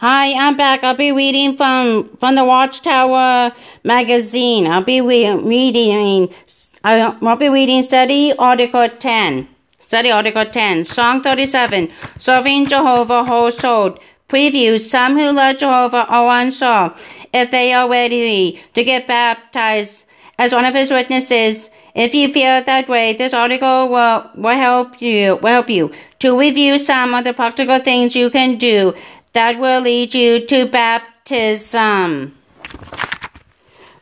Hi, I'm back. I'll be reading from from the Watchtower magazine. I'll be re- reading. Uh, I'll be reading Study Article Ten. Study Article Ten. Song Thirty-seven. Serving Jehovah Whole-Souled. Preview. Some who love Jehovah are unsure if they are ready to get baptized as one of His witnesses. If you feel that way, this article will, will help you will help you to review some of the practical things you can do that will lead you to baptism.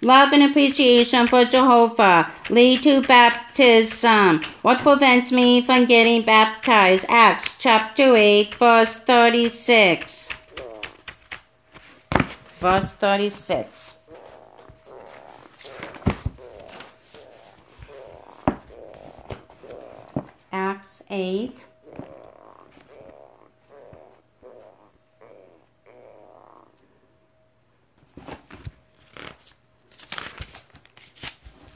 Love and appreciation for Jehovah lead to baptism. What prevents me from getting baptized? Acts chapter 8, verse 36. Verse 36. Acts 8.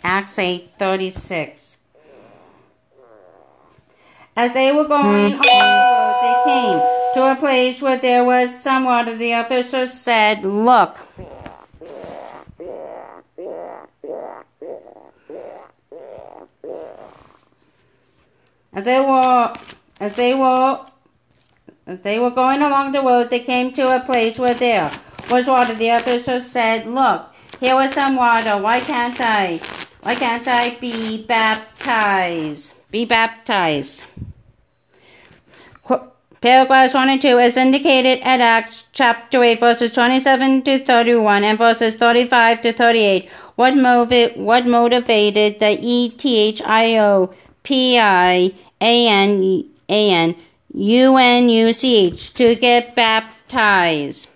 Acts 8 36. As they were going on the road, they came to a place where there was some water. The officers said, Look. As they were, as they were, as they were going along the road, they came to a place where there was water. The officers said, "Look, here was some water. Why can't I? Why can't I be baptized? Be baptized." Paragraphs 1 and 2 is indicated at Acts chapter 8, verses 27 to 31 and verses 35 to 38. What, movi- what motivated the ETHIO P I A N A N U N U C H to get baptized.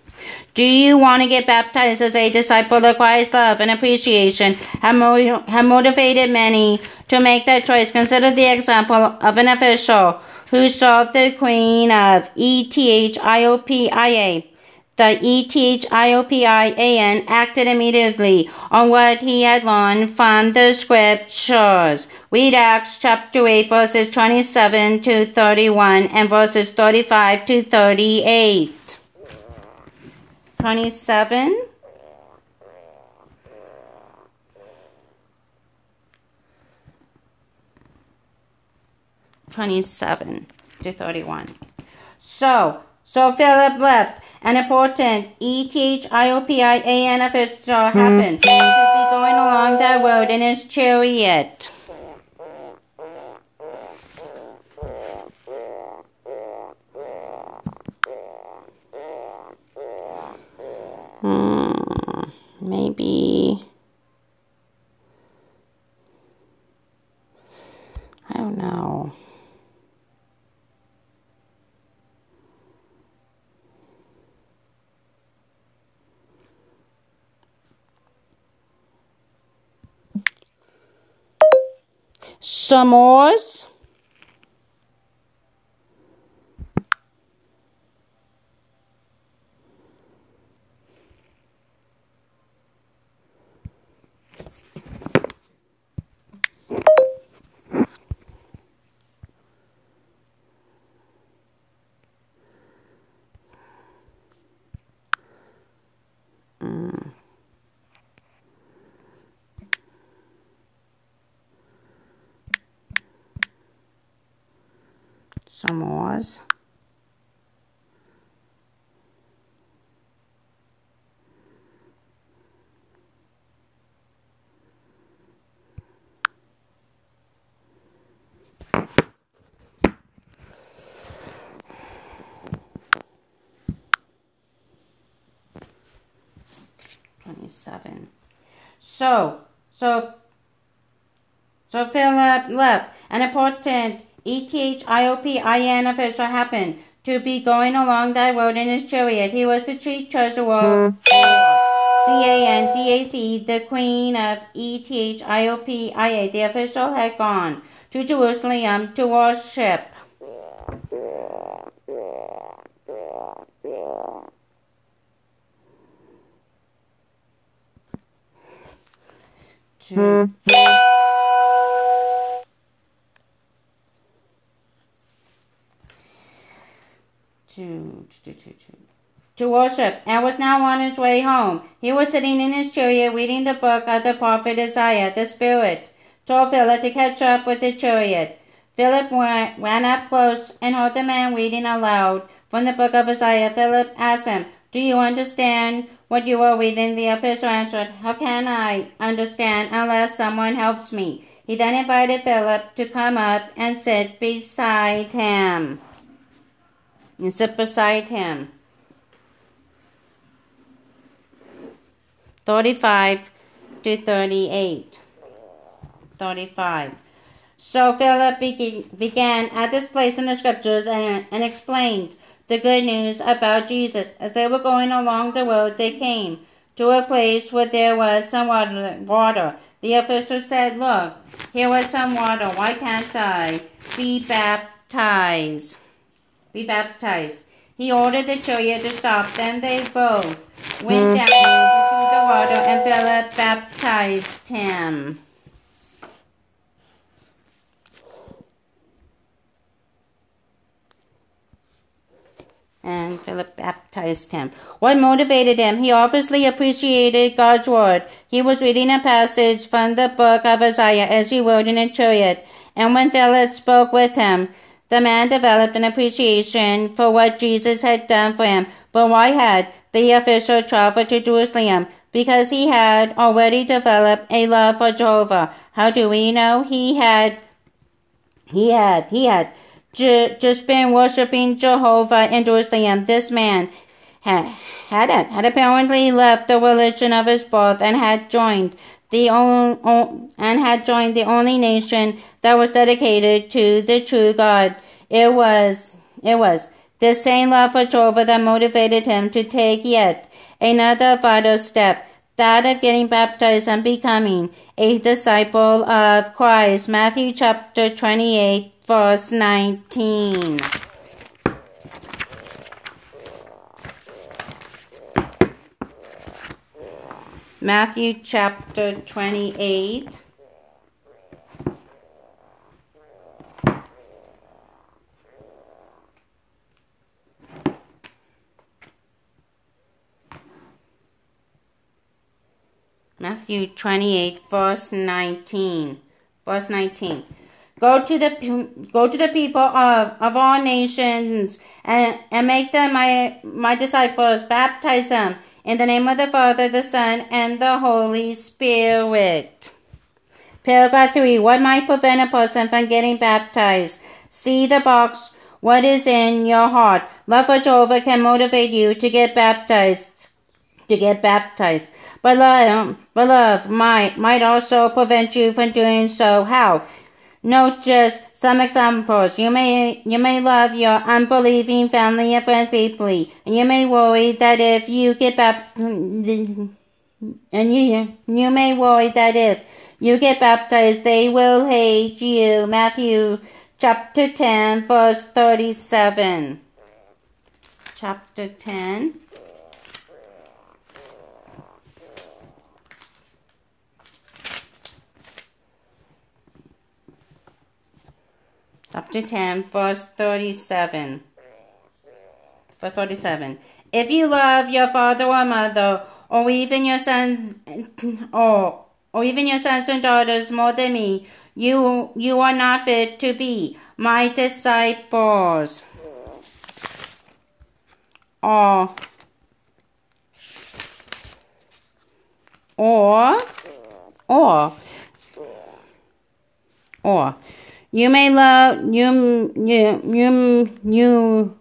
Do you want to get baptized as a disciple of Christ? Love and appreciation have, mo- have motivated many to make that choice. Consider the example of an official who served the Queen of ETHIOPIA. The ETHIOPIAN acted immediately on what he had learned from the scriptures. Read Acts chapter 8 verses 27 to 31 and verses 35 to 38. 27. Twenty-seven to thirty-one. So, so Philip left. An important E-T-H-I-O-P-I-A-N official happened to be going along that road in his chariot. Hmm, maybe. I don't know. Some S'mores. S'mores. Twenty-seven. So, so, so Philip left. An important official happened to be going along that road in his chariot. He was the chief treasurer C-A-N-D-A-C, hmm. the queen of E-T-H-I-O-P-I-A. The official had gone to Jerusalem to worship. To to, worship and was now on his way home. He was sitting in his chariot reading the book of the prophet Isaiah. The Spirit told Philip to catch up with the chariot. Philip went, ran up close and heard the man reading aloud from the book of Isaiah. Philip asked him, Do you understand what you are reading? The official answered, How can I understand unless someone helps me? He then invited Philip to come up and sit beside him. And sit beside him. 35 to 38. 35. So Philip began at this place in the scriptures and, and explained the good news about Jesus. As they were going along the road, they came to a place where there was some water. The official said, Look, here was some water. Why can't I be baptized? Be baptized. He ordered the chariot to stop. Then they both went down into the water, and Philip baptized him. and Philip baptized him. What motivated him? He obviously appreciated God's word. He was reading a passage from the book of Isaiah as he rode in a chariot, and when Philip spoke with him, the man developed an appreciation for what Jesus had done for him. But why had the official traveled to Jerusalem? Because he had already developed a love for Jehovah. How do we know? He had, he had, he had just been worshiping Jehovah in Jerusalem. This man had, had, had apparently left the religion of his birth and had joined the on, on, and had joined the only nation that was dedicated to the true God. It was it was this same love for Jehovah that motivated him to take yet another vital step, that of getting baptized and becoming a disciple of Christ. Matthew chapter 28 verse 19. Matthew chapter 28. Matthew 28, verse 19. Verse 19. Go to the go to the people of, of all nations and, and make them my my disciples, baptize them in the name of the Father, the Son, and the Holy Spirit. Paragraph 3. What might prevent a person from getting baptized? See the box. What is in your heart? Love for Jehovah can motivate you to get baptized. To get baptized. But love, but love might, might also prevent you from doing so. How? Note just some examples. You may, you may love your unbelieving family and friends deeply, and you may worry that if you get baptized, and you, you may worry that if you get baptized, they will hate you. Matthew chapter 10, verse 37. Chapter 10. Chapter 10, verse 37. Verse 37. If you love your father or mother, or even your son, or, or even your sons and daughters more than me, you, you are not fit to be my disciples. Or, or, or, or, you may love you you you you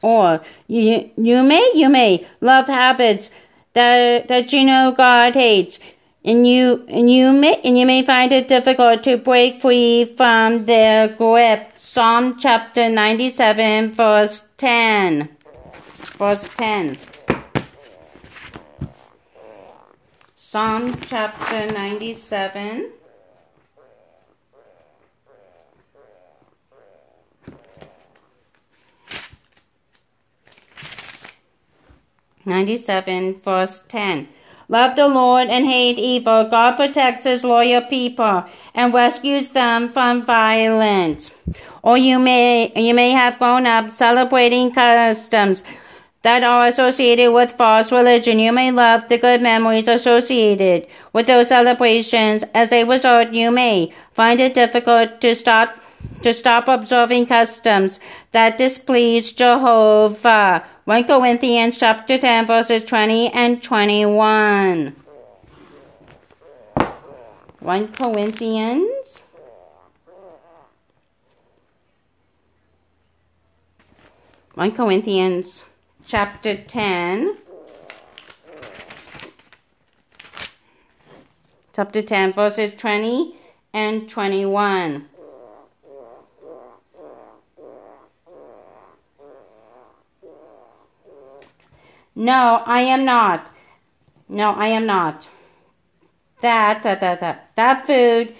or you you may you may love habits that that you know God hates and you and you may and you may find it difficult to break free from their grip. Psalm chapter 97 verse 10. Verse 10. Psalm chapter 97 97 verse 10. Love the Lord and hate evil. God protects his loyal people and rescues them from violence. Or you may you may have grown up celebrating customs that are associated with false religion. You may love the good memories associated with those celebrations. As a result, you may find it difficult to stop to stop observing customs that displease Jehovah. 1 Corinthians chapter 10 verses 20 and 21. 1 Corinthians 1 Corinthians chapter 10 chapter 10 verses 20 and 21 No, I am not. No, I am not. That, that, that, that, that food,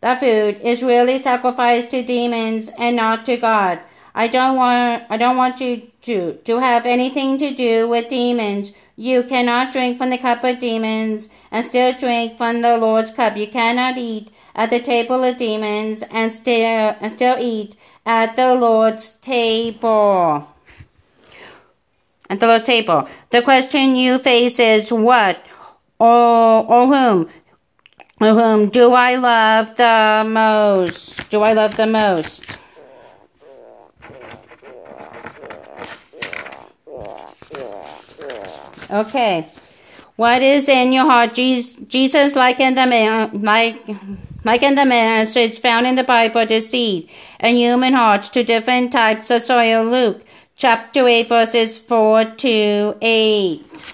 that food is really sacrificed to demons and not to God. I don't want, I don't want you to, to have anything to do with demons. You cannot drink from the cup of demons and still drink from the Lord's cup. You cannot eat at the table of demons and still, and still eat at the Lord's table at the Lord's table. The question you face is what or, or whom? Whom do I love the most? Do I love the most? Okay. What is in your heart? Jesus likened the man, like, likened the man, so it's found in the Bible to seed and human hearts to different types of soil. Luke chapter 8, verses 4 to 8.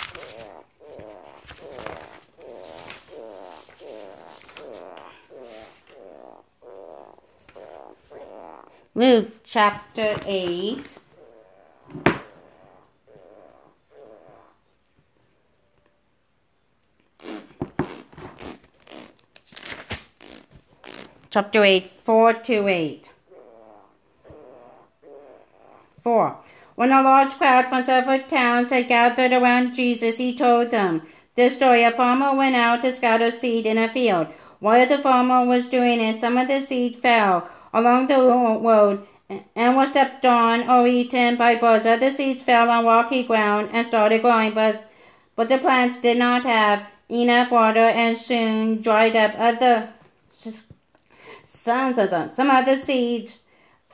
Luke chapter 8. Chapter 8, 4 to 8. 4. When a large crowd from several towns had gathered around Jesus, he told them this story. A farmer went out to scatter seed in a field. While the farmer was doing it, some of the seed fell along the road and was stepped on or eaten by birds. Other seeds fell on rocky ground and started growing, but, but the plants did not have enough water and soon dried up. Other some, some other seeds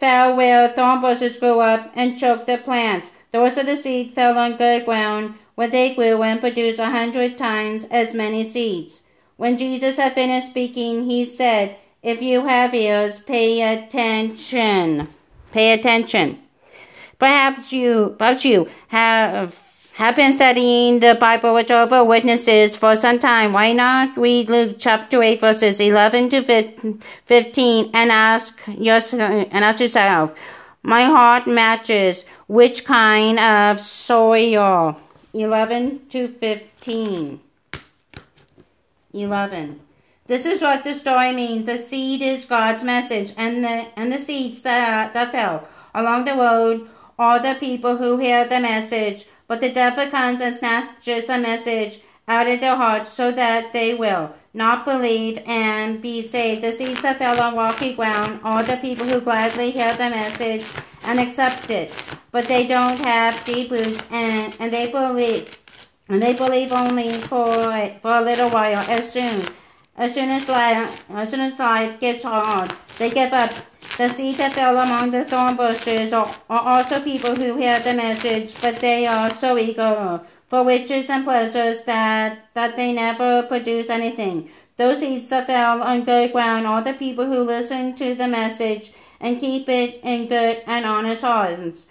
fell where thorn bushes grew up and choked the plants. The rest of the seed fell on good ground, where they grew and produced a hundred times as many seeds. When Jesus had finished speaking, he said, If you have ears, pay attention. Pay attention. Perhaps you, perhaps you have have been studying the Bible with Jehovah Witnesses for some time. Why not read Luke chapter 8 verses 11 to 15 and ask, yourself, and ask yourself, my heart matches which kind of soil? 11 to 15. 11. This is what the story means. The seed is God's message, and the and the seeds that, that fell along the road are the people who hear the message but the devil comes and snatches the message out of their hearts so that they will not believe and be saved. The seeds that fell on rocky ground are the people who gladly hear the message and accept it, but they don't have deep roots and, and they believe and they believe only for for a little while. As soon as soon as life as soon as life gets hard, they give up. The seed that fell among the thorn bushes are, are also people who hear the message, but they are so eager for riches and pleasures that, that they never produce anything. Those seeds that fell on good ground are the people who listen to the message and keep it in good and honest hearts.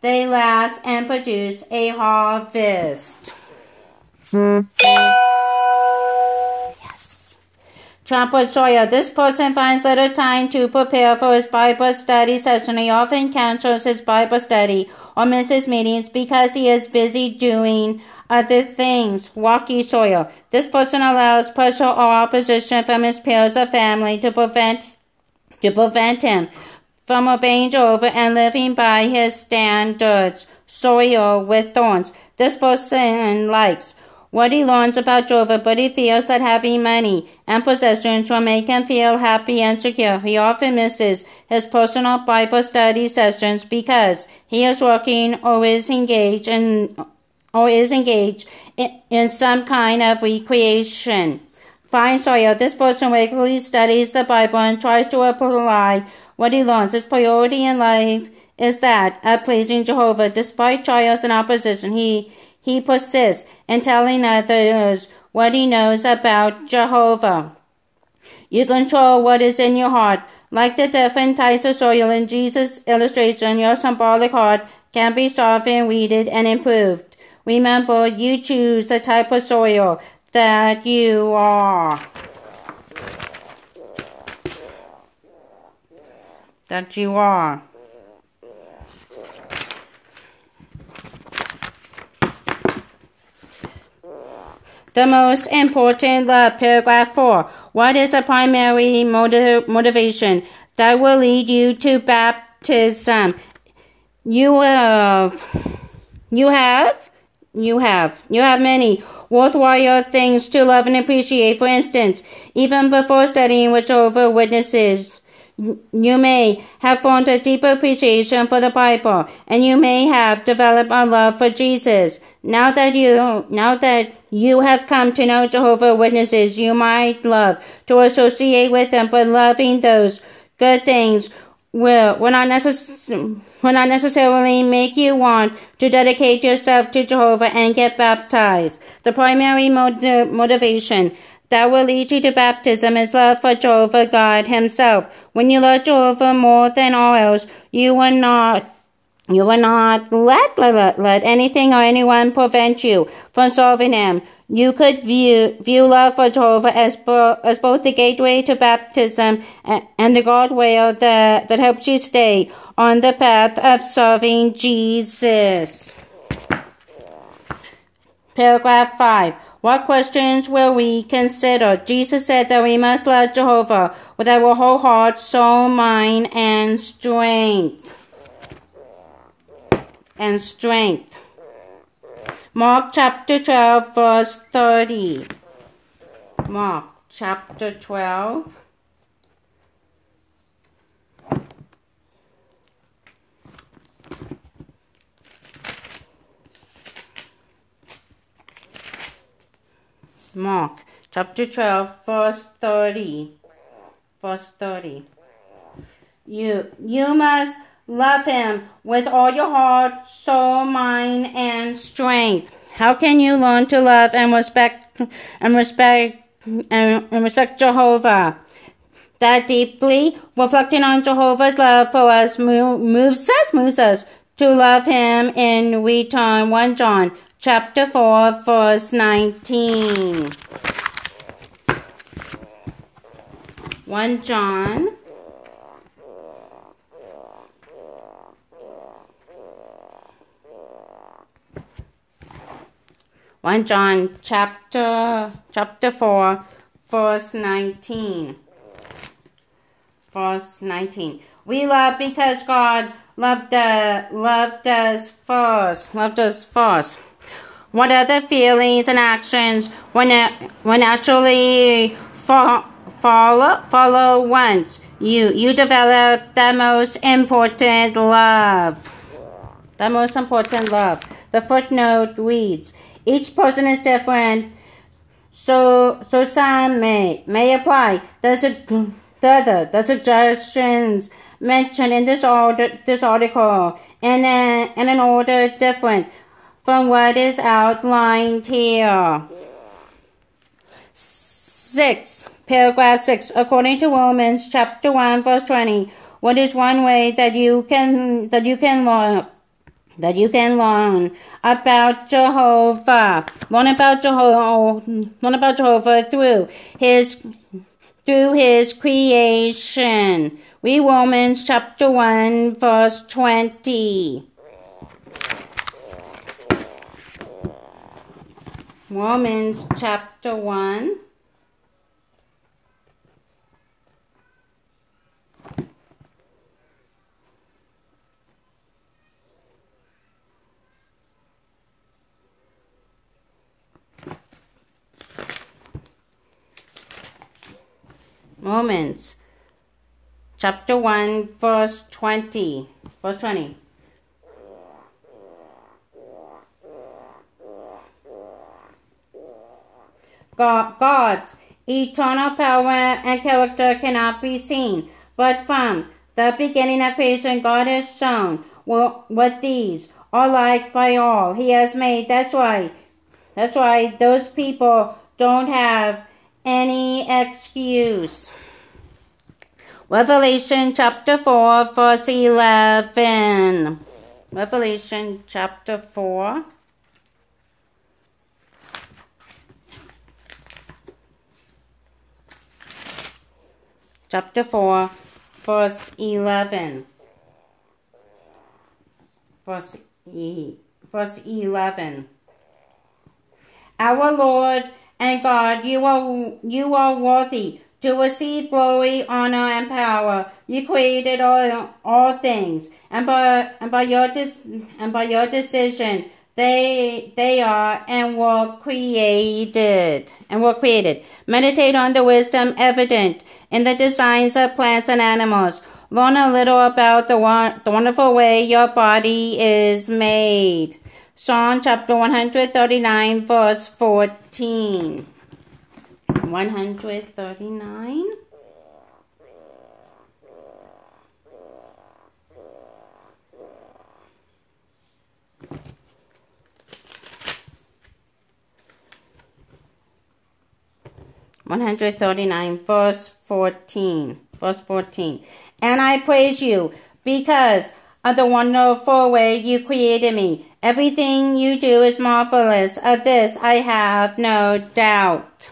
They last and produce a harvest. Hmm. Trumpet soil. This person finds little time to prepare for his Bible study session. He often cancels his Bible study or misses meetings because he is busy doing other things. Rocky soil. This person allows pressure or opposition from his peers or family to prevent to prevent him from obeying Jehovah and living by his standards. Soil with thorns. This person likes what he learns about Jehovah, but he feels that having money and possessions will make him feel happy and secure. He often misses his personal Bible study sessions because he is working or is engaged in or is engaged in, in some kind of recreation. Fine soil, this person regularly studies the Bible and tries to apply what he learns. His priority in life is that of pleasing Jehovah. Despite trials and opposition, he, he persists in telling others what he knows about Jehovah. You control what is in your heart. Like the different types of soil in Jesus' illustration, your symbolic heart can be softened, weeded, and improved. Remember, you choose the type of soil that you are. That you are. The most important love, paragraph 4. What is the primary motiv- motivation that will lead you to baptism? You have, you have, you have, you have many worthwhile things to love and appreciate. For instance, even before studying with Jehovah Witnesses, you may have formed a deep appreciation for the Bible, and you may have developed a love for Jesus. Now that you, now that you have come to know Jehovah Witnesses, you might love to associate with them, but loving those good things will, will not necess- will not necessarily make you want to dedicate yourself to Jehovah and get baptized. The primary motiv- motivation that will lead you to baptism is love for Jehovah God Himself. When you love Jehovah more than all else, you will not you will not let, let, let anything or anyone prevent you from serving Him. You could view, view love for Jehovah as, bo- as both the gateway to baptism and, and the guardrail that, that helps you stay on the path of serving Jesus. Paragraph 5. What questions will we consider? Jesus said that we must love Jehovah with our whole heart, soul, mind, and strength. And strength. Mark chapter 12, verse 30. Mark chapter 12. Mark chapter 12, verse 30. Verse 30. You, you must love him with all your heart, soul, mind, and strength. How can you learn to love and respect and respect and, respect Jehovah? That deeply reflecting on Jehovah's love for us moves us, moves us to love him in return. 1 John chapter 4, verse 19. 1 John. One John chapter chapter four verse nineteen. Verse nineteen. We love because God loved uh, loved us first. Loved us first. What other feelings and actions will, na- will naturally fo- follow, follow once you, you develop the most important love? The most important love. The footnote reads, each person is different, so so some may may apply. The, further, the suggestions mentioned in this order this article in, a, in an order different from what is outlined here. 6. Paragraph 6. According to Romans chapter 1 verse 20, what is one way that you can that you can learn that you can learn about Jehovah. Learn about Jehovah learn about Jehovah through his through his creation. Read Romans chapter 1 verse 20. Romans chapter 1. Romans chapter 1 verse 20 verse 20 God's eternal power and character cannot be seen, but from the beginning of creation, God has shown what, these are like by all He has made. That's why, that's why those people don't have any excuse. Revelation chapter 4, verse 11. Revelation chapter 4. Chapter 4, verse 11. Verse, e, verse 11. Our Lord and God, you are, you are worthy to receive glory, honor, and power. You created all, all things, and by, and by your and by your decision, they they are and were created and were created. Meditate on the wisdom evident in the designs of plants and animals. Learn a little about the, the wonderful way your body is made. Psalm chapter 139, verse 14. 139. One hundred thirty nine, verse fourteen. Verse fourteen. And I praise you because of the wonderful way you created me. Everything you do is marvelous. Of this I have no doubt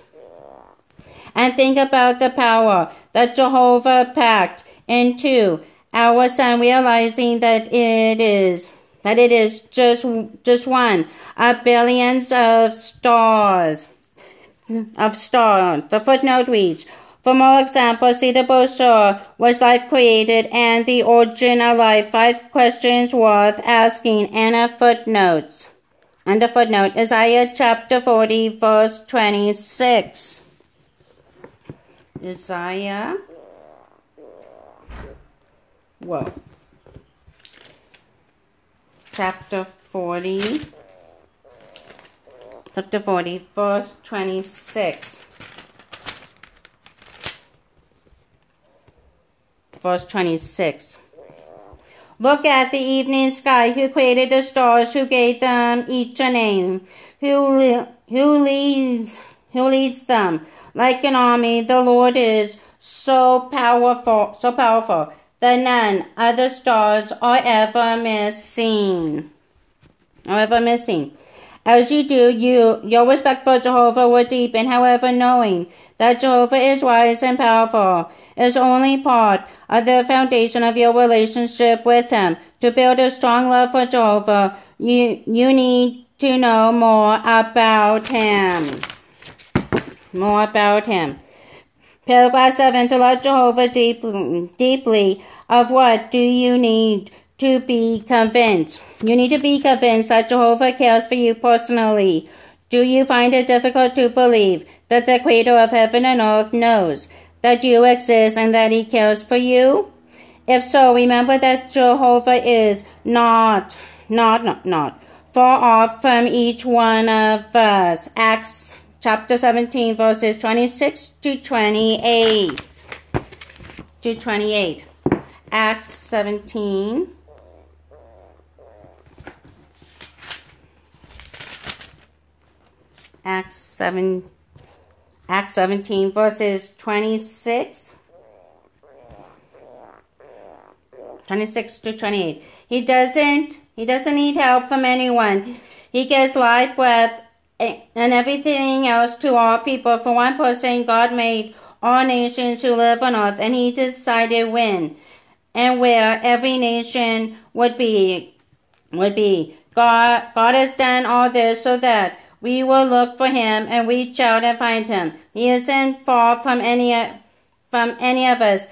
and think about the power that Jehovah packed into our sun, realizing that it is that it is just just one of billions of stars of stars. The footnote reads. For more examples, see the brochure Was Life Created and The Origin of Life. Five questions worth asking and a footnote. And a footnote, Isaiah chapter 40, verse 26. Isaiah. Whoa. Chapter 40. Chapter 40, verse 26. Verse 26. Look at the evening sky, who created the stars, who gave them each a name, who, who leads, who leads them like an army. The Lord is so powerful, so powerful that none other stars are ever missing. Are ever missing. As you do, you your respect for Jehovah will deepen. However, knowing that Jehovah is wise and powerful is only part of the foundation of your relationship with Him. To build a strong love for Jehovah, you you need to know more about Him more about him. Paragraph 7 To love Jehovah deeply, deeply of what do you need to be convinced? You need to be convinced that Jehovah cares for you personally. Do you find it difficult to believe that the Creator of heaven and earth knows that you exist and that He cares for you? If so, remember that Jehovah is not, not, not, not far off from each one of us. Acts chapter 17, verses 26 to 28. To 28. Acts 17. Acts 7 Acts 17 verses 26 26 to 28 he doesn't he doesn't need help from anyone he gives life breath and everything else to all people. For one person, God made all nations to live on earth, and He decided when and where every nation would be. Would be. God, God has done all this so that we will look for Him and out and find Him. He isn't far from any from any of us,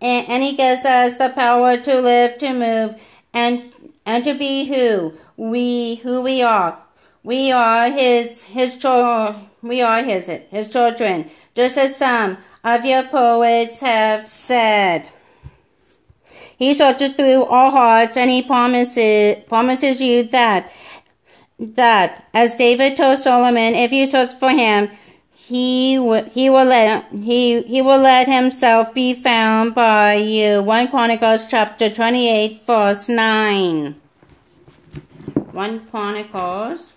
and, and He gives us the power to live, to move, and and to be who we who we are. We are his his children. We are his his children. Just as some of your poets have said. He searches through all hearts and he promises promises you that that as David told Solomon, if you search for him, he will he will let he he will let himself be found by you. One Chronicles chapter twenty eight verse nine. One Chronicles.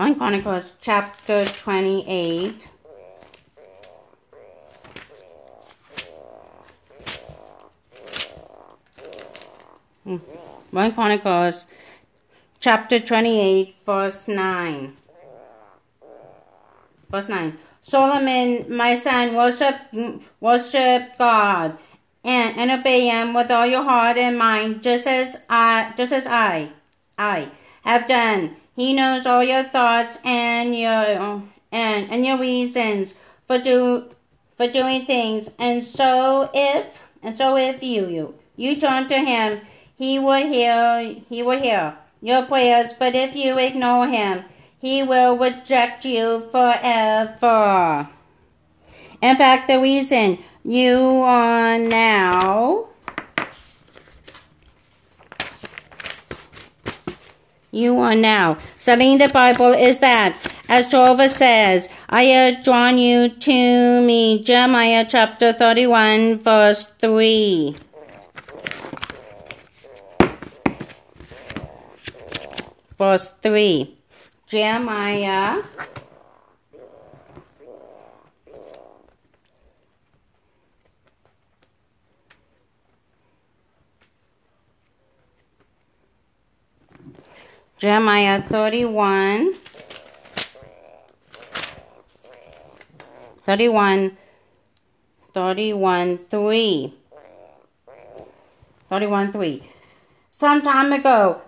One Chronicles chapter 28. Hmm. One Chronicles chapter 28, verse 9. Verse 9. Solomon, my son, worship, worship God and, and obey him with all your heart and mind, just as I, just as I, I have done. He knows all your thoughts and your and, and your reasons for do for doing things. And so if and so if you you you turn to him, he will hear he will hear your prayers. But if you ignore him, he will reject you forever. In fact, the reason you are now you are now studying the Bible is that, as Jehovah says, I have drawn you to me. Jeremiah chapter 31, verse 3. Verse 3. Jeremiah Jeremiah 31, 31, 31, 3. 31, 3. Some time ago,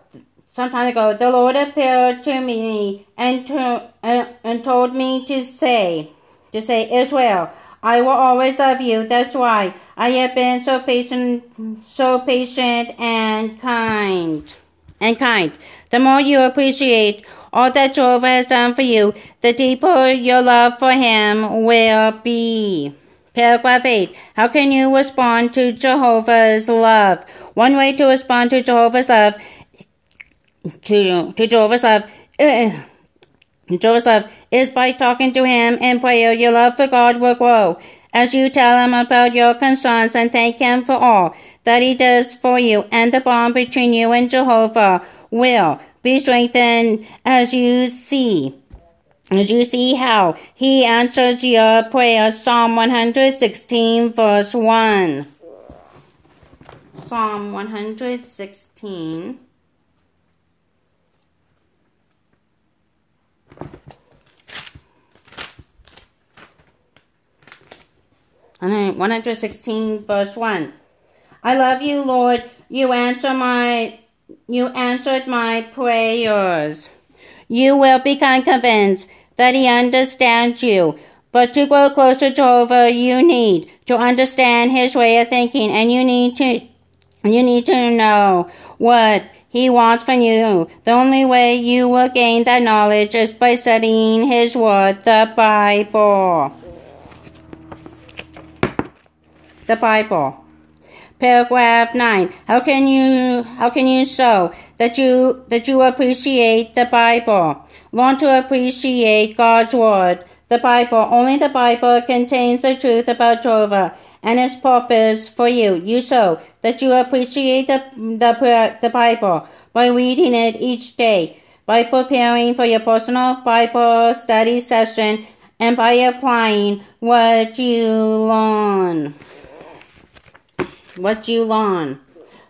some time ago, the Lord appeared to me and, to, uh, and told me to say, to say, Israel, I will always love you. That's why I have been so patient, so patient and kind and kind. The more you appreciate all that Jehovah has done for you, the deeper your love for him will be. Paragraph 8. How can you respond to Jehovah's love? One way to respond to Jehovah's love, to, to Jehovah's love, Jehovah's love is by talking to him in prayer. Your love for God will grow as you tell him about your concerns and thank him for all that he does for you, and the bond between you and Jehovah will be strengthened as you see. As you see how he answers your prayer, Psalm 116, verse 1. Psalm 116. And then 116 verse 1. I love you, Lord. You answer my you answered my prayers. You will become convinced that he understands you. But to grow closer to Jehovah, you need to understand his way of thinking and you need to you need to know what he wants from you. The only way you will gain that knowledge is by studying his word, the Bible the Bible. Paragraph 9. How can you how can you show that you that you appreciate the Bible? Learn to appreciate God's word. The Bible, only the Bible contains the truth about Jehovah and its purpose for you. You show that you appreciate the, the, the Bible by reading it each day, by preparing for your personal Bible study session, and by applying what you learn what you learn.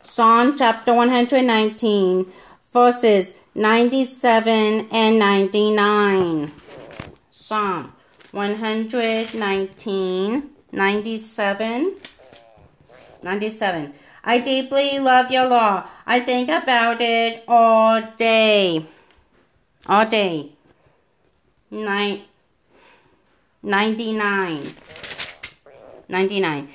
Psalm chapter 119, verses 97 and 99. Psalm 119, 97, 97. I deeply love your law. I think about it all day. All day. Nine, 99. 99.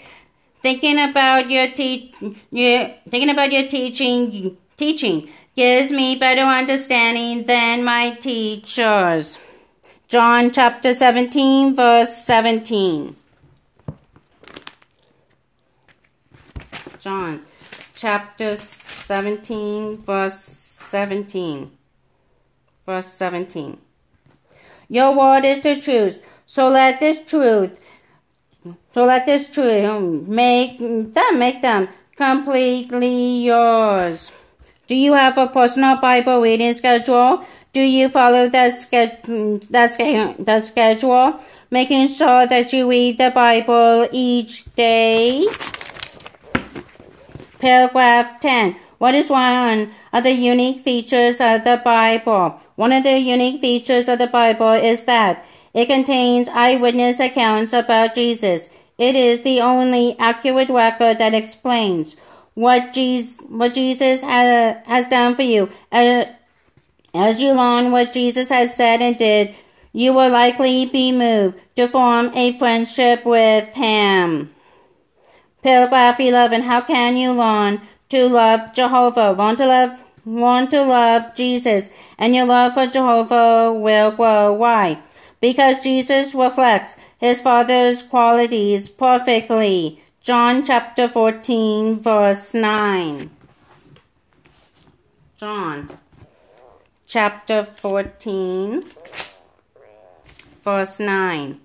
Thinking about your te- your, thinking about your teaching teaching gives me better understanding than my teachers. John chapter 17 verse 17. John chapter 17 verse 17. Verse 17. Your word is the truth. So let this truth so let this truth make them make them completely yours. Do you have a personal Bible reading schedule? Do you follow that, ske- that, that schedule? Making sure that you read the Bible each day? Paragraph 10. What is one of the unique features of the Bible? One of the unique features of the Bible is that it contains eyewitness accounts about Jesus. It is the only accurate record that explains what Jesus, what Jesus has, has done for you. Uh, as you learn what Jesus has said and did, you will likely be moved to form a friendship with him. Paragraph 11. How can you learn to love Jehovah? Learn to love, learn to love Jesus, and your love for Jehovah will grow. Why? Because Jesus reflects his Father's qualities perfectly. John chapter 14, verse 9. John chapter 14, verse 9.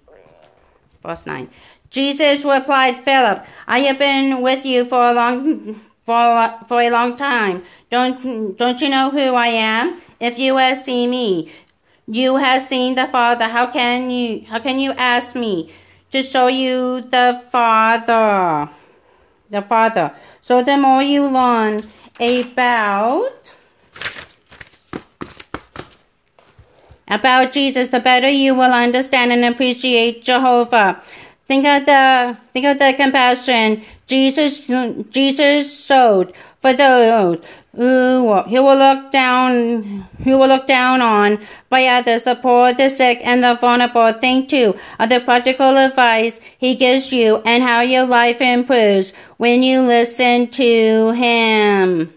Verse 9. Jesus replied, Philip, I have been with you for a long for, for a long time. Don't don't you know who I am? If you have seen me, you have seen the Father. How can you how can you ask me to show you the Father? The Father. So the more you learn about about Jesus, the better you will understand and appreciate Jehovah. Think of the think of the compassion Jesus Jesus showed for those who he will look down who will look down on by others, the poor, the sick, and the vulnerable. Think too of the practical advice he gives you and how your life improves when you listen to him.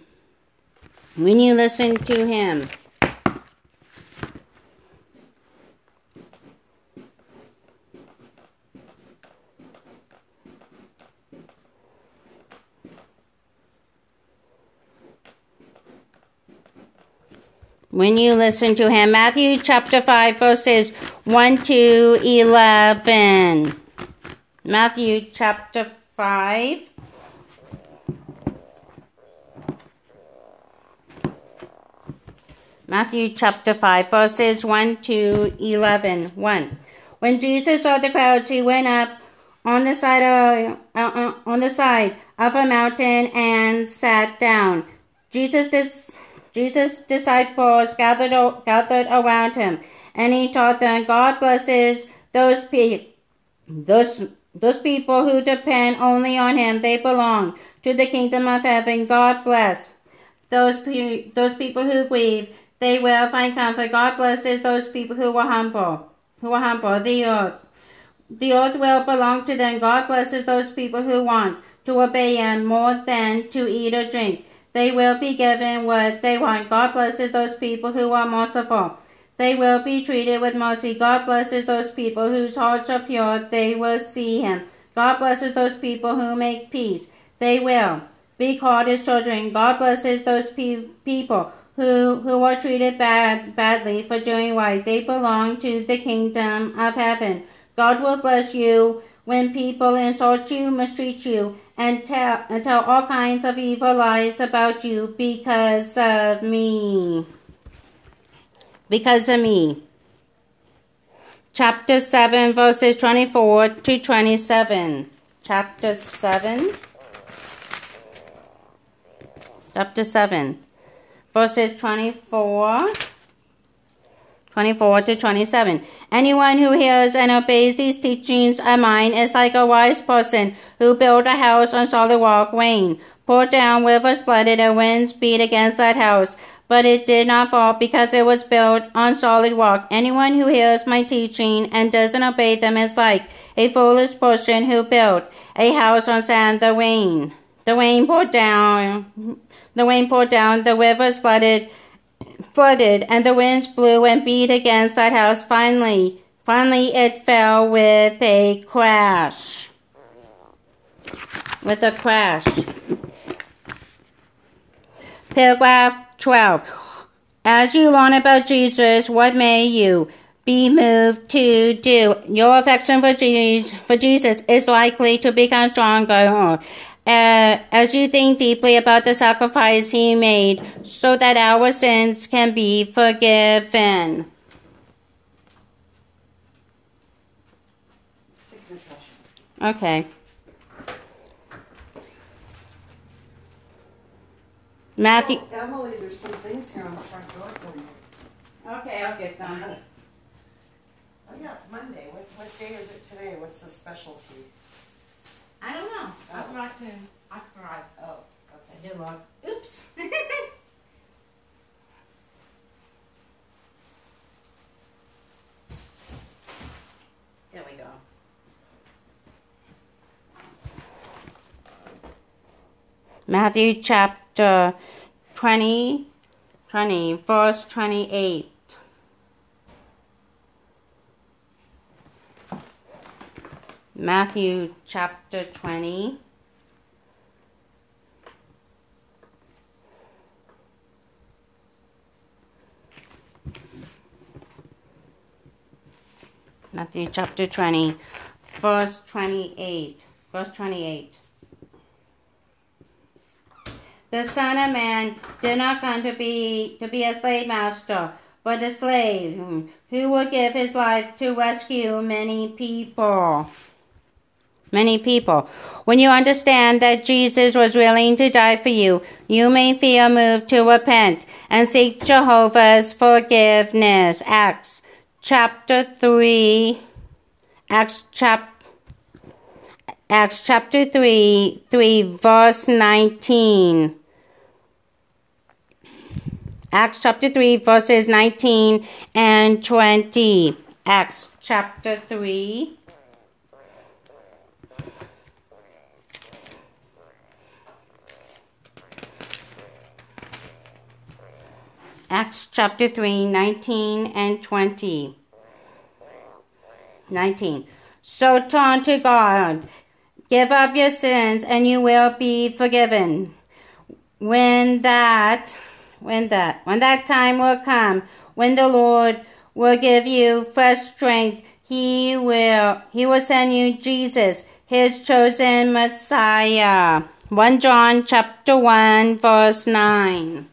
When you listen to him. When you listen to him. Matthew chapter 5, verses 1 to 11. Matthew chapter 5. Matthew chapter 5, verses 1 to 11. 1. When Jesus saw the crowds, he went up on the side of, uh, uh on the side of a mountain and sat down. Jesus dis- Jesus' disciples gathered, gathered around him, and he taught them, God blesses those, pe- those, those people who depend only on him. They belong to the kingdom of heaven. God bless those, pe- those people who grieve. They will find comfort. God blesses those people who are humble, who are humble. The earth, the earth will belong to them. God blesses those people who want to obey him more than to eat or drink. They will be given what they want. God blesses those people who are merciful. They will be treated with mercy. God blesses those people whose hearts are pure. They will see Him. God blesses those people who make peace. They will be called His children. God blesses those pe- people who, who are treated bad, badly for doing right. They belong to the kingdom of heaven. God will bless you when people insult you, mistreat you, and tell, and tell all kinds of evil lies about you because of me. Because of me. Chapter 7, verses 24 to 27. Chapter 7. Chapter 7, verses 24 24 to 27. Anyone who hears and obeys these teachings of mine is like a wise person who built a house on solid rock. Rain poured down, rivers flooded, and winds beat against that house. but it did not fall because it was built on solid rock. Anyone who hears my teaching and doesn't obey them is like a foolish person who built a house on sand. The rain, the rain poured down, the rain poured down, the rivers flooded, flooded, and the winds blew and beat against that house. Finally, finally it fell with a crash. With a crash. Paragraph 12. As you learn about Jesus, what may you be moved to do? Your affection for Jesus, for Jesus is likely to become stronger uh, as you think deeply about the sacrifice he made so that our sins can be forgiven. Okay. Matthew. Oh, Emily, there's some things here on the front door for you. Okay, I'll get them. Oh yeah, it's Monday. What, what day is it today? What's the specialty? I don't know. I Oh. forgot to. I forgot. Oh, okay. Did log. Oops. there we go. Matthew chapter 20, 20, verse 28. Matthew chapter 20. Matthew chapter 20, verse 28. Verse 28. The Son of Man did not come to be to be a slave master, but a slave who will give his life to rescue many people. Many people. When you understand that Jesus was willing to die for you, you may feel moved to repent and seek Jehovah's forgiveness. Acts chapter 3. Acts chapter Acts chapter 3, 3 verse 19. Acts chapter 3 verses 19 and 20. Acts chapter 3. Acts chapter 3, 19 and 20. 19. So turn to God. Give up your sins and you will be forgiven. When that, when that, when that time will come, when the Lord will give you fresh strength, he will, he will send you Jesus, his chosen Messiah. 1 John chapter 1 verse 9.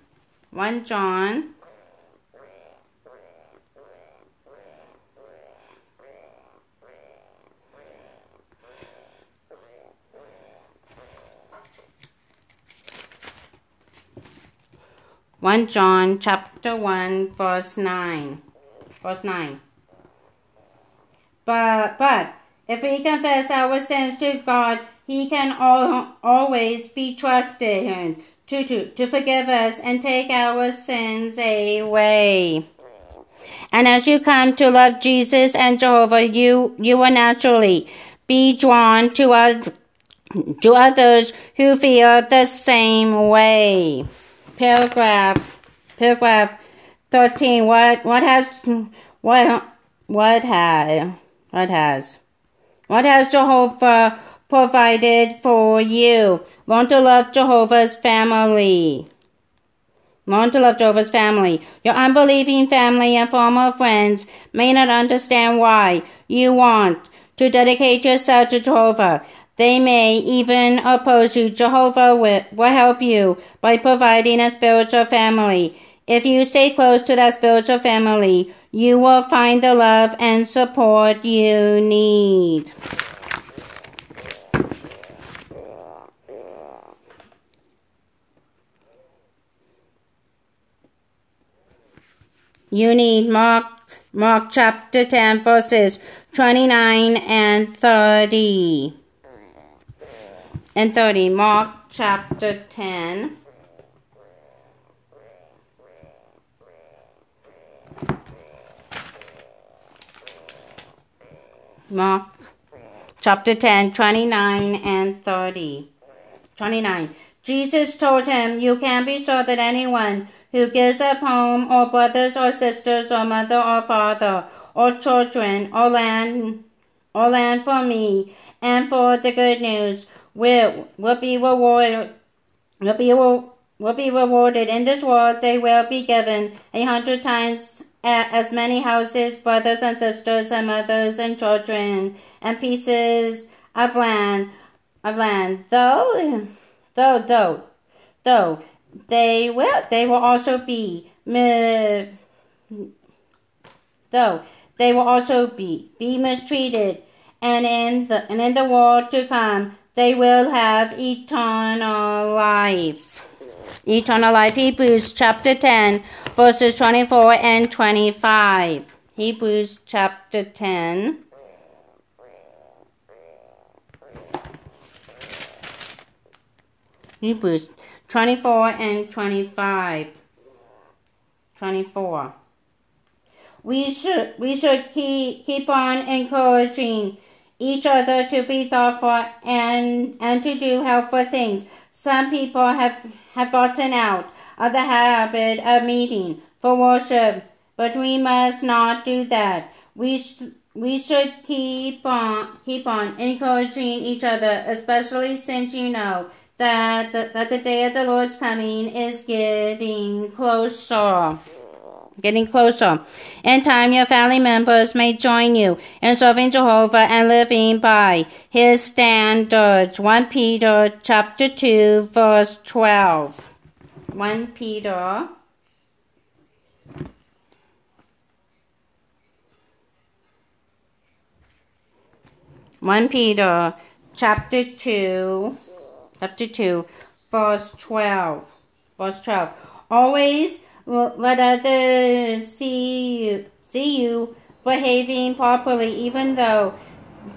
1 John One John chapter one verse nine. Verse nine. But but if we confess our sins to God, He can al- always be trusted to, to, to forgive us and take our sins away. And as you come to love Jesus and Jehovah, you, you will naturally be drawn to, oth- to others who feel the same way. Paragraph, paragraph 13. What, what has, what, what has, what has, what has Jehovah provided for you? Learn to love Jehovah's family. Learn to love Jehovah's family. Your unbelieving family and former friends may not understand why you want to dedicate yourself to Jehovah. They may even oppose you. Jehovah will, help you by providing a spiritual family. If you stay close to that spiritual family, you will find the love and support you need. You need Mark, Mark chapter 10 verses 29 and 30 and 30. Mark chapter 10. Mark chapter 10, 29 and 30. 29. Jesus told him, You can't be sure that anyone who gives up home or brothers or sisters or mother or father or children or land or land for me and for the good news will will be rewarded will be will be rewarded in this world they will be given a hundred times as many houses, brothers and sisters, and mothers and children, and pieces of land, of land. Though, though, though, though, they will, they will also be, though, they will also be, be mistreated, and in the, and in the world to come, they will have eternal life eternal life. Hebrews chapter 10, verses 24 and 25. Hebrews chapter 10. Hebrews 24 and 25. 24. We should, we should keep, keep on encouraging each other to be thoughtful and, and to do helpful things. Some people have have gotten out of the habit of meeting for worship, but we must not do that. We sh- we should keep on keep on encouraging each other, especially since you know that the, that the day of the Lord's coming is getting closer. Getting closer. In time, your family members may join you in serving Jehovah and living by His standards. 1 Peter chapter 2, verse 12. 1 Peter One Peter chapter two chapter two verse twelve verse twelve. Always let others see you, see you behaving properly, even though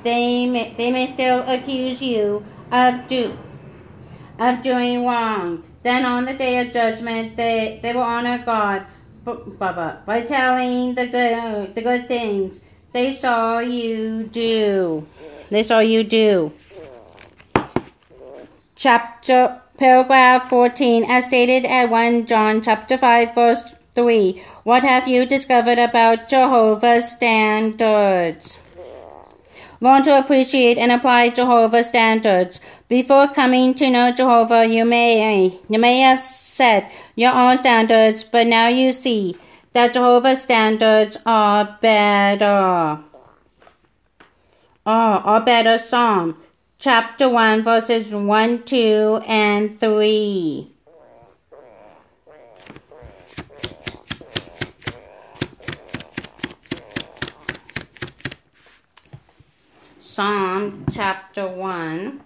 they may, they may still accuse you of do of doing wrong. Then on the day of judgment, they, they will honor God by telling the good the good things they saw you do. They saw you do. Chapter Paragraph 14, as stated at 1 John chapter 5, verse 3. What have you discovered about Jehovah's standards? Learn to appreciate and apply Jehovah's standards. Before coming to know Jehovah, you may, you may have set your own standards, but now you see that Jehovah's standards are better. Oh, are better. Psalm chapter 1, verses 1, 2, and 3. Psalm chapter 1.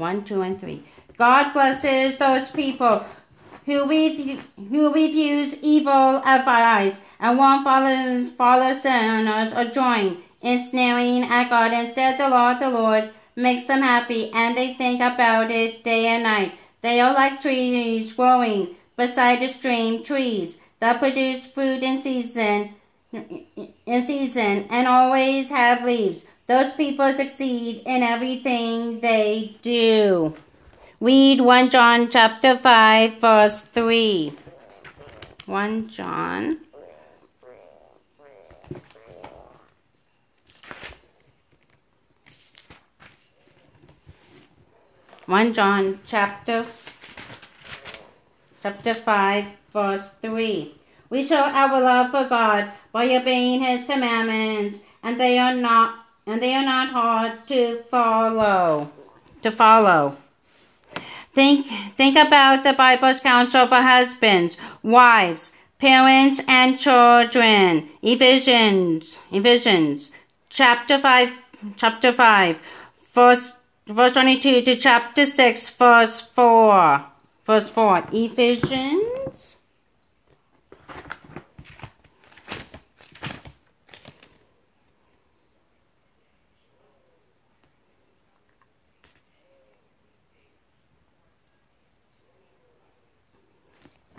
One, two, and three. God blesses those people who, rev- who refuse evil advice and won't follow, follow sinners or join in snaring at God. Instead, the law of the Lord makes them happy and they think about it day and night. They are like trees growing beside a stream, trees that produce fruit in season, in season and always have leaves. Those people succeed in everything they do. Read 1 John chapter 5 verse 3. 1 John One John chapter chapter five verse three. We show our love for God by obeying His commandments, and they are not and they are not hard to follow. To follow. Think think about the Bible's counsel for husbands, wives, parents, and children. Ephesians, Ephesians, chapter five, chapter five, verse verse twenty-two to chapter six, verse four, verse four. Ephesians.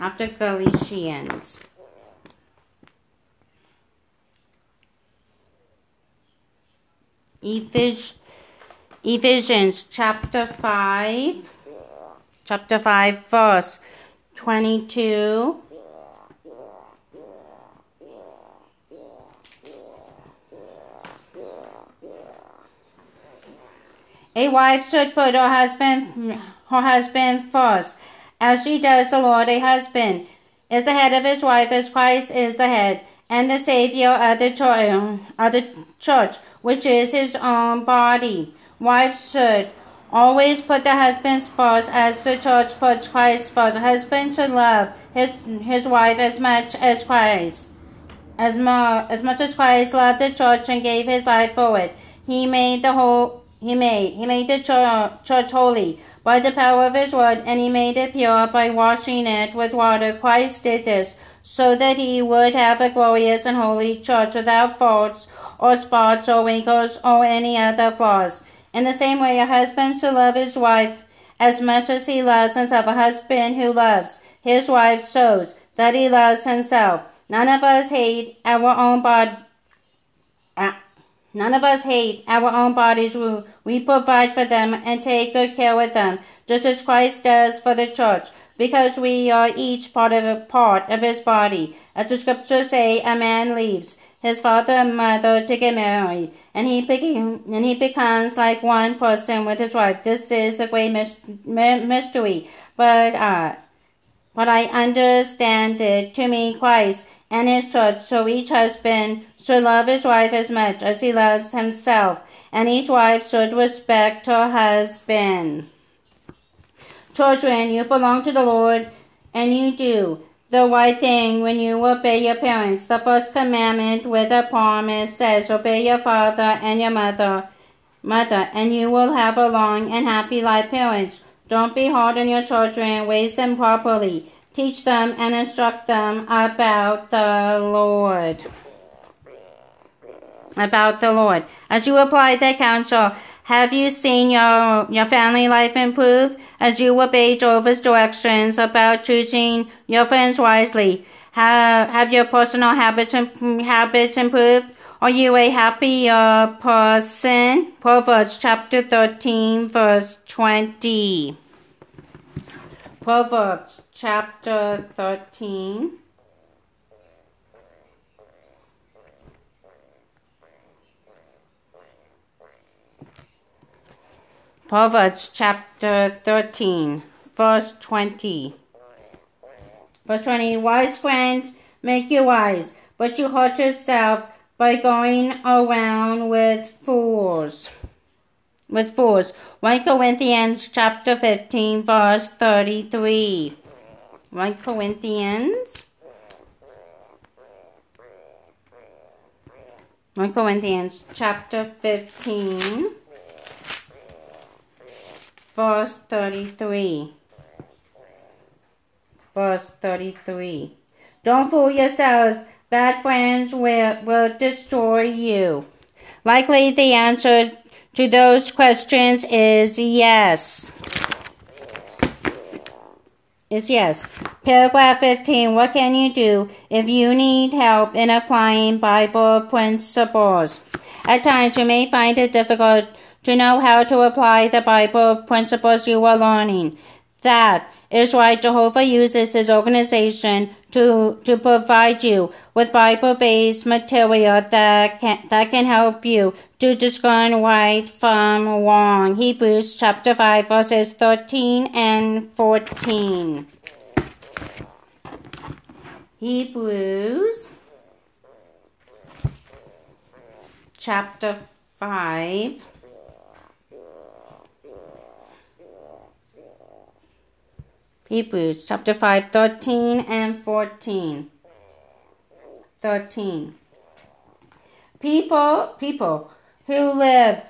After Galatians. Ephes- Ephesians chapter 5, chapter 5, verse 22. A wife should put her husband her husband first, as she does the Lord. A husband is the head of his wife, as Christ is the head and the Savior of the church, of the church which is his own body. Wives should always put the husbands first, as the church puts Christ first. A husband should love his his wife as much as Christ, as, mo- as much as Christ loved the church and gave his life for it. He made the whole he made he made the church, church holy by the power of his word, and he made it pure by washing it with water. Christ did this so that he would have a glorious and holy church without faults or spots or wrinkles or any other flaws. In the same way, a husband should love his wife as much as he loves himself. A husband who loves his wife shows that he loves himself. None of us hate our own body. None of us hate our own bodies. We provide for them and take good care of them, just as Christ does for the church, because we are each part of a part of his body. As the scriptures say, a man leaves his father and mother to get married, and he became, and he becomes like one person with his wife. This is a great mystery, but uh, but I understand it to mean Christ and his church. So each husband should love his wife as much as he loves himself, and each wife should respect her husband. Children, you belong to the Lord, and you do the right thing when you obey your parents. The first commandment with a promise says, Obey your father and your mother, mother, and you will have a long and happy life. Parents, don't be hard on your children. Raise them properly. Teach them and instruct them about the Lord about the Lord. As you apply the counsel, have you seen your, your family life improve as you obey Jehovah's directions about choosing your friends wisely? Have, have your personal habits, habits improved? Are you a happier uh, person? Proverbs chapter 13 verse 20. Proverbs chapter 13 Proverbs chapter 13, verse 20. Verse 20 Wise friends make you wise, but you hurt yourself by going around with fools. With fools. 1 Corinthians chapter 15, verse 33. 1 Corinthians. 1 Corinthians chapter 15 verse 33. Verse 33. Don't fool yourselves. Bad friends will, will destroy you. Likely the answer to those questions is yes. Is yes. Paragraph 15. What can you do if you need help in applying Bible principles? At times you may find it difficult to know how to apply the Bible principles you are learning. That is why Jehovah uses his organization to, to provide you with Bible based material that can, that can help you to discern right from wrong. Hebrews chapter 5, verses 13 and 14. Hebrews chapter 5 Hebrews chapter 5, 13 and 14. 13. People, people who live,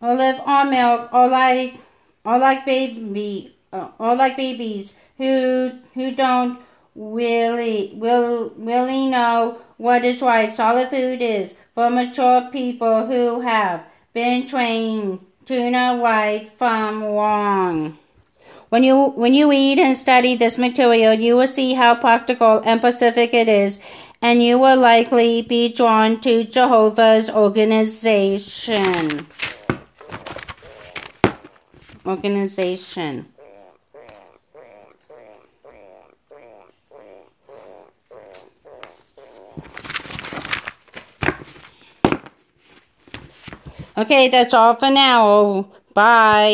who live on milk or like, or like baby, uh, or like babies who, who don't really, will, really know what is right. Solid food is for mature people who have been trained to know right from wrong. When you when you read and study this material, you will see how practical and specific it is, and you will likely be drawn to Jehovah's organization. Organization. Okay, that's all for now. Bye.